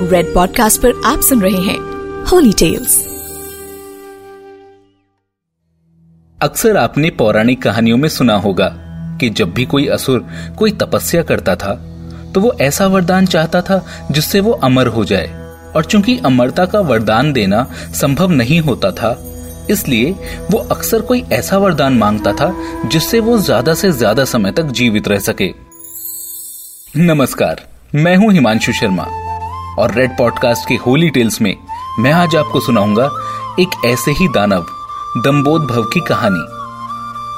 Red podcast पर आप सुन रहे हैं होली टेल्स अक्सर आपने पौराणिक कहानियों में सुना होगा कि जब भी कोई असुर कोई तपस्या करता था तो वो ऐसा वरदान चाहता था जिससे वो अमर हो जाए। और चूँकि अमरता का वरदान देना संभव नहीं होता था, इसलिए वो अक्सर कोई ऐसा वरदान माँगता था जिससे वो ज़्यादा से ज़्यादा समय तक जीवित रह सके। नमस्कार, मैं हूँ हिमांशु शर्मा। और रेड पॉडकास्ट के होली टेल्स में मैं आज आपको सुनाऊँगा एक ऐसे ही दानव, दम्बोध भव की कहानी,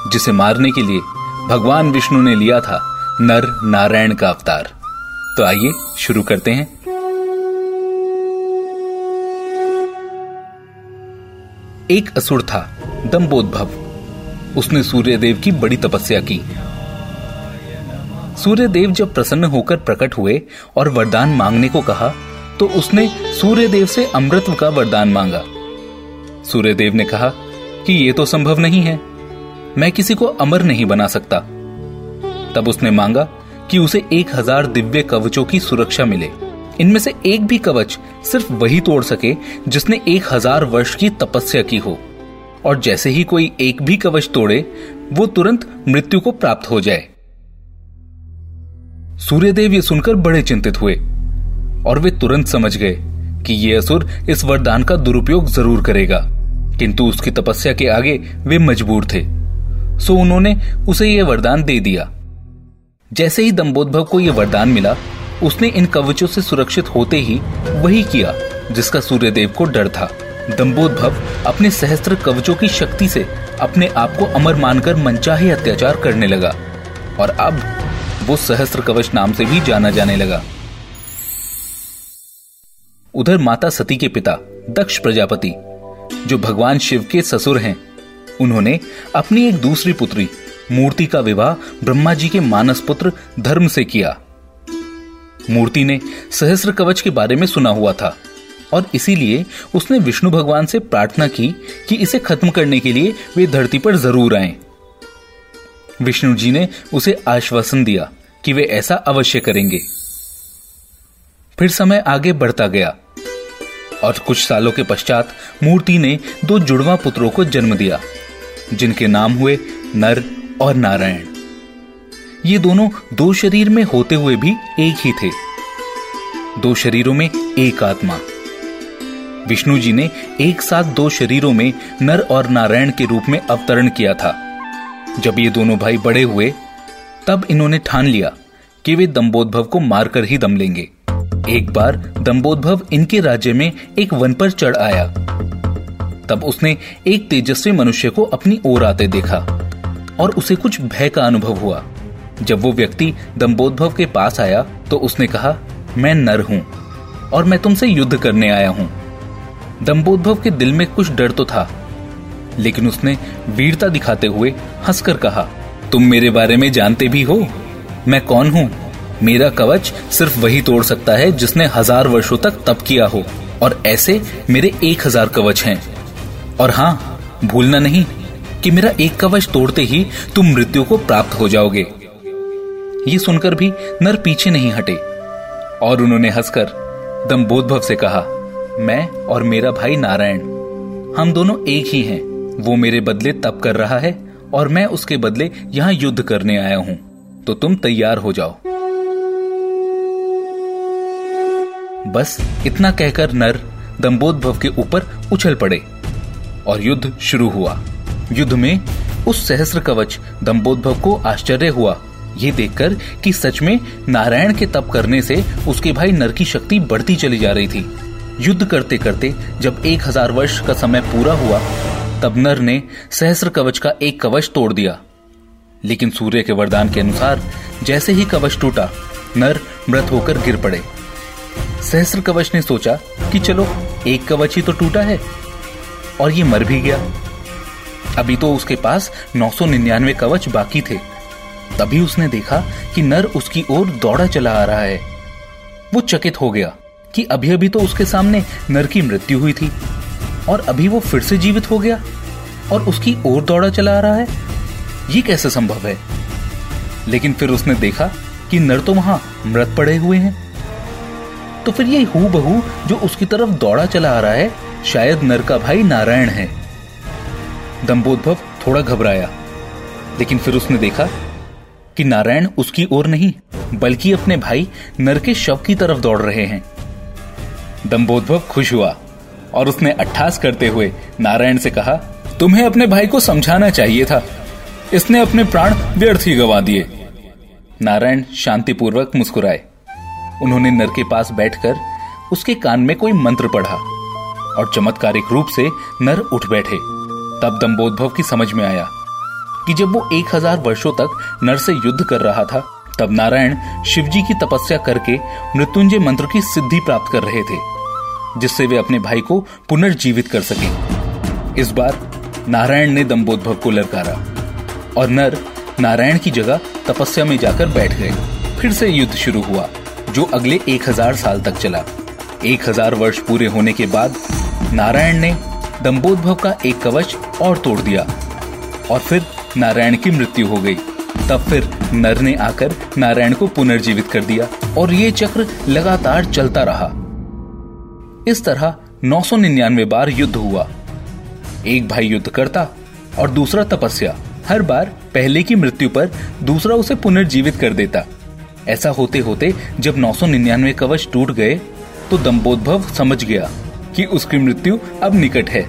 जिसे मारने के लिए भगवान विष्णु ने लिया था नर नारायण का अवतार। तो आइए शुरू करते हैं। एक असुर था दम्बोद्भव उसने सूर्यदेव की बड़ी तपस्या की। सूर्यदेव जब प्रसन्न होकर प्रकट हुए और वरदान मांगने को कहा तो उसने सूर्यदेव से अमृत का वरदान मांगा। सूर्यदेव ने कहा कि यह तो संभव नहीं है, मैं किसी को अमर नहीं बना सकता। तब उसने मांगा कि उसे एक हज़ार दिव्य कवचों की सुरक्षा मिले। इनमें से एक भी कवच सिर्फ़ वही तोड़ सके जिसने एक हज़ार वर्ष की तपस्या की हो, और जैसे ही कोई एक भी कवच तोड़े, वो तुरंत मृत्यु को प्राप्त हो जाए। सूर्यदेव ये सुनकर बड़े चिंतित हुए। और वे तुरंत समझ गए कि ये असुर इस वरदान का दुरुपयोग ज़रूर करेगा। किंतु उसकी तपस्या के आगे वे मजबूर थे। सो उन्होंने उसे यह वरदान दे दिया। जैसे ही दम्बोद्भव को यह वरदान मिला, उसने इन कवचों से सुरक्षित होते ही वही किया, जिसका सूर्यदेव को डर था। दम्बोद्भव अपने सहस्त्र कवचों की शक्ति से अपने आप को अमर मानकर मनचाहे अत्याचार करने लगा। और अब वो सहस्त्र कवच नाम से भी जाना जाने लगा। उधर माता सती के पिता, दक्ष प्रजापति, जो भगवान शिव के ससुर हैं, उन्होंने अपनी एक दूसरी पुत्री, मूर्ति का विवाह ब्रह्मा जी के मानस पुत्र धर्म से किया। मूर्ति ने सहस्र कवच के बारे में सुना हुआ था, और इसीलिए उसने विष्णु भगवान से प्रार्थना की कि इसे खत्म करने के लिए वे धरती पर ज़रूर आए। विष्णु जी ने उसे आश्वासन दिया कि वे ऐसा अवश्य करेंगे। फिर समय आगे बढ़ता गया। और कुछ सालों के पश्चात मूर्ति ने दो जुड़वा पुत्रों को जन्म दिया, जिनके नाम हुए नर और नारायण। ये दोनों दो शरीर में होते हुए भी एक ही थे। दो शरीरों में एक आत्मा। विष्णु जी ने एक साथ दो शरीरों में नर और नारायण के रूप में अवतरण किया था। जब ये दोनों भाई बड़े हुए, तब इन्होंने ठान लिया कि वे दम्बोद्भव को मारकर ही दम लेंगे। एक बार दम्बोद्भव इनके राज्य में एक वन पर चढ़ आया। तब उसने एक तेजस्वी मनुष्य को अपनी ओर आते देखा और उसे कुछ भय का अनुभव हुआ। जब वो व्यक्ति दम्बोद्भव के पास आया तो उसने कहा, मैं नर हूँ और मैं तुमसे युद्ध करने आया हूँ। दम्बोद्भव के दिल में कुछ डर तो था, लेकिन उसने वीरता दिखाते हुए हंसकर कहा, तुम मेरे बारे में जानते भी हो? मैं कौन हूँ? मेरा कवच सिर्फ़ वही तोड़ सकता है जिसने हज़ार वर्षों तक तप किया हो। और ऐसे मेरे एक हज़ार कवच हैं। और हाँ भूलना नहीं कि मेरा एक कवच तोड़ते ही तुम मृत्यु को प्राप्त हो जाओगे। ये सुनकर भी नर पीछे नहीं हटे। और उन्होंने हंसकर दम्बोद्भव से कहा, मैं और मेरा भाई नारायण, हम दोनों एक ही हैं। वो मेरे बदले तप कर रहा है और मैं उसके बदले यहाँ युद्ध करने आया हूँ। तो तुम तैयार हो जाओ। बस इतना कहकर नर दम्बोद्भव के ऊपर उछल पड़े और युद्ध शुरू हुआ। युद्ध में उस सहस्र कवच दम्बोद्भव को आश्चर्य हुआ। ये देखकर कि सच में नारायण के तप करने से उसके भाई नर की शक्ति बढ़ती चली जा रही थी। युद्ध करते करते जब एक हज़ार वर्ष का समय पूरा हुआ, तब नर ने सहस्र कवच का एक कवच तोड़ दिया। लेकिन सूर्य के वरदान के अनुसार जैसे ही कवच टूटा, नर मृत होकर गिर पड़े। सहस्र कवच ने सोचा कि चलो, एक कवच ही तो टूटा है, और ये मर भी गया। अभी तो उसके पास नौ सौ निन्यानवे कवच बाकी थे। तभी उसने देखा कि नर उसकी ओर दौड़ा चला आ रहा है। वो चकित हो गया कि अभी अभी तो उसके सामने नर की मृत्यु हुई थी, और अभी वो फिर से जीवित हो गया, और उसकी ओर दौड़ा चला आ रहा है। ये कैसे संभव है? लेकिन फिर उसने देखा कि नर तो वहाँ मृत पड़े हुए हैं। तो फिर ये हु बहू जो उसकी तरफ़ दौड़ा चला आ रहा है, शायद नर का भाई नारायण है। दम्बोद्भव थोड़ा घबराया, लेकिन फिर उसने देखा कि नारायण उसकी ओर नहीं, बल्कि अपने भाई नर के शव की तरफ़ दौड़ रहे हैं। दम्बोद्भव खुश हुआ और उसने अट्ठास करते हुए नारायण से कहा, तुम्हें अपने भाई को समझाना चाहिए था। इसने अपने प्राण व्यर्थ ही गवा दिए। नारायण शांतिपूर्वक मुस्कुराए। उन्होंने नर के पास बैठकर उसके कान में कोई मंत्र पढ़ा और चमत्कारिक रूप से नर उठ बैठे। तब दम्बोद्भव की समझ में आया कि जब वो एक हज़ार वर्षो तक नर से युद्ध कर रहा था, तब नारायण शिवजी की तपस्या करके मृत्युंजय मंत्र की सिद्धि प्राप्त कर रहे थे, जिससे वे अपने भाई को पुनर्जीवित कर सके। इस बार नारायण ने दम्बोद्भव को ललकारा और नर नारायण की जगह तपस्या में जाकर बैठ गए। फिर से युद्ध शुरू हुआ। जो अगले एक हज़ार साल तक चला। एक हज़ार वर्ष पूरे होने के बाद नारायण ने दम्बोद्भव का एक कवच और तोड़ दिया और फिर नारायण की मृत्यु हो गई। तब फिर नर ने आकर नारायण को पुनर्जीवित कर दिया और ये चक्र लगातार चलता रहा। इस तरह 999 बार युद्ध हुआ। एक भाई युद्ध करता और दूसरा तपस्या। हर बार पहले की मृत्यु पर दूसरा उसे पुनर्जीवित कर देता। ऐसा होते होते जब 999 कवच टूट गए तो दम्बोद्भव समझ गया कि उसकी मृत्यु अब निकट है।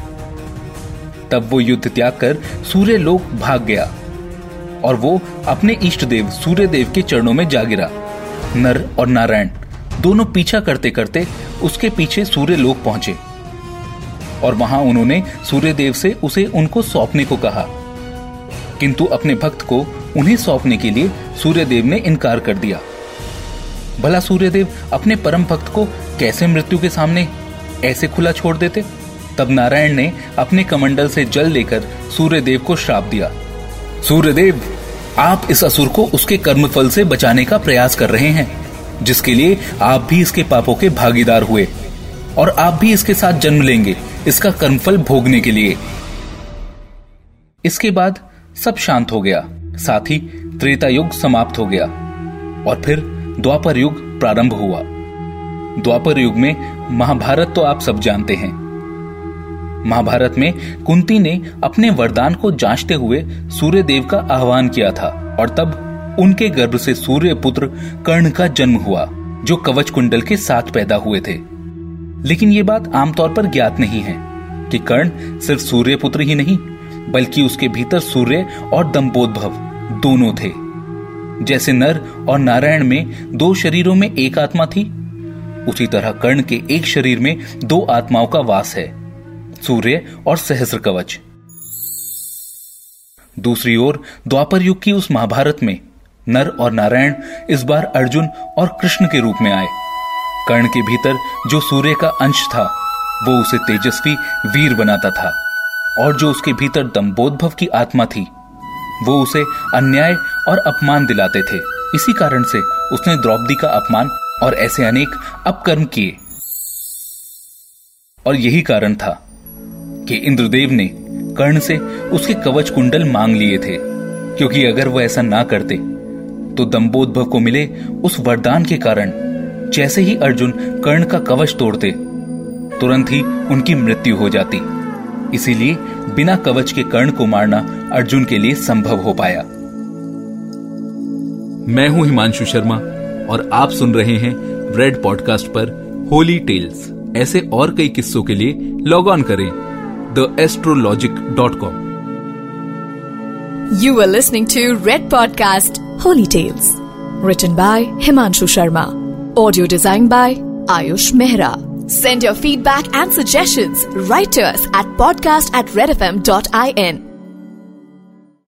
तब वो युद्ध त्याग कर सूर्य लोक भाग गया और वो अपने इष्ट देव सूर्य देव के चरणों में जा गिरा। नर और नारायण दोनों पीछा करते करते उसके पीछे सूर्य लोक पहुँचे और वहाँ उन्होंने सूर्य देव से उसे उनको सौंपने को कहा। किंतु अपने भक्त को उन्हें सौंपने के लिए सूर्यदेव ने इनकार कर दिया। भला सूर्यदेव अपने परम भक्त को कैसे मृत्यु के सामने ऐसे खुला छोड़ देते? तब नारायण ने अपने कमंडल से जल लेकर सूर्यदेव को श्राप दिया। सूर्यदेव, आप इस असुर को उसके कर्मफल से बचाने का प्रयास कर रहे हैं, जिसके लिए आप भी इसके पापों के भागीदार हुए, और आप भी इसके साथ जन्म लेंगे, इसका कर्मफल भोगने के लिए। इसके बाद सब शांत हो गया, साथ ही त्रेता युग समाप्त हो गया, और फिर द्वापर युग प्रारंभ हुआ। द्वापर युग में महाभारत तो आप सब जानते हैं। महाभारत में कुंती ने अपने वरदान को जांचते हुए सूर्य देव का आह्वान किया था और तब उनके गर्भ से सूर्य पुत्र कर्ण का जन्म हुआ, जो कवच कुंडल के साथ पैदा हुए थे। लेकिन ये बात आमतौर पर ज्ञात नहीं है कि कर्ण सिर्फ़ सूर्य पुत्र ही नहीं, बल्कि उसके भीतर सूर्य और दम्पोद्भव दोनों थे। जैसे नर और नारायण में दो शरीरों में एक आत्मा थी। उसी तरह कर्ण के एक शरीर में दो आत्माओं का वास है, सूर्य और सहस्र कवच। दूसरी ओर, द्वापर युग की उस महाभारत में नर और नारायण इस बार अर्जुन और कृष्ण के रूप में आए। कर्ण के भीतर जो सूर्य का अंश था, वो उसे तेजस्वी वीर बनाता था और जो उसके भीतर दम्बोद्भव की आत्मा थी वो उसे अन्याय और अपमान दिलाते थे। इसी कारण से उसने द्रौपदी का अपमान और ऐसे अनेक अपकर्म किए। और यही कारण था कि इंद्रदेव ने कर्ण से उसके कवच कुंडल मांग लिए थे, क्योंकि अगर वो ऐसा ना करते तो दम्बोद्भव को मिले उस वरदान के कारण, जैसे ही अर्जुन कर्ण का कवच तोड़ते, तुरंत ही उनकी मृत्यु हो जाती। इसीलिए बिना कवच के कर्ण को मारना अर्जुन के लिए संभव हो पाया। मैं हूँ हिमांशु शर्मा और आप सुन रहे हैं रेड पॉडकास्ट पर होली टेल्स ऐसे और कई किस्सों के लिए लॉग ऑन करें the astrologic dot com you are listening to Red podcast holy tales return by Himanshu Sharma audio design by Ayush Mehra send your feedback and suggestion writers at podcast at Red F M dot I N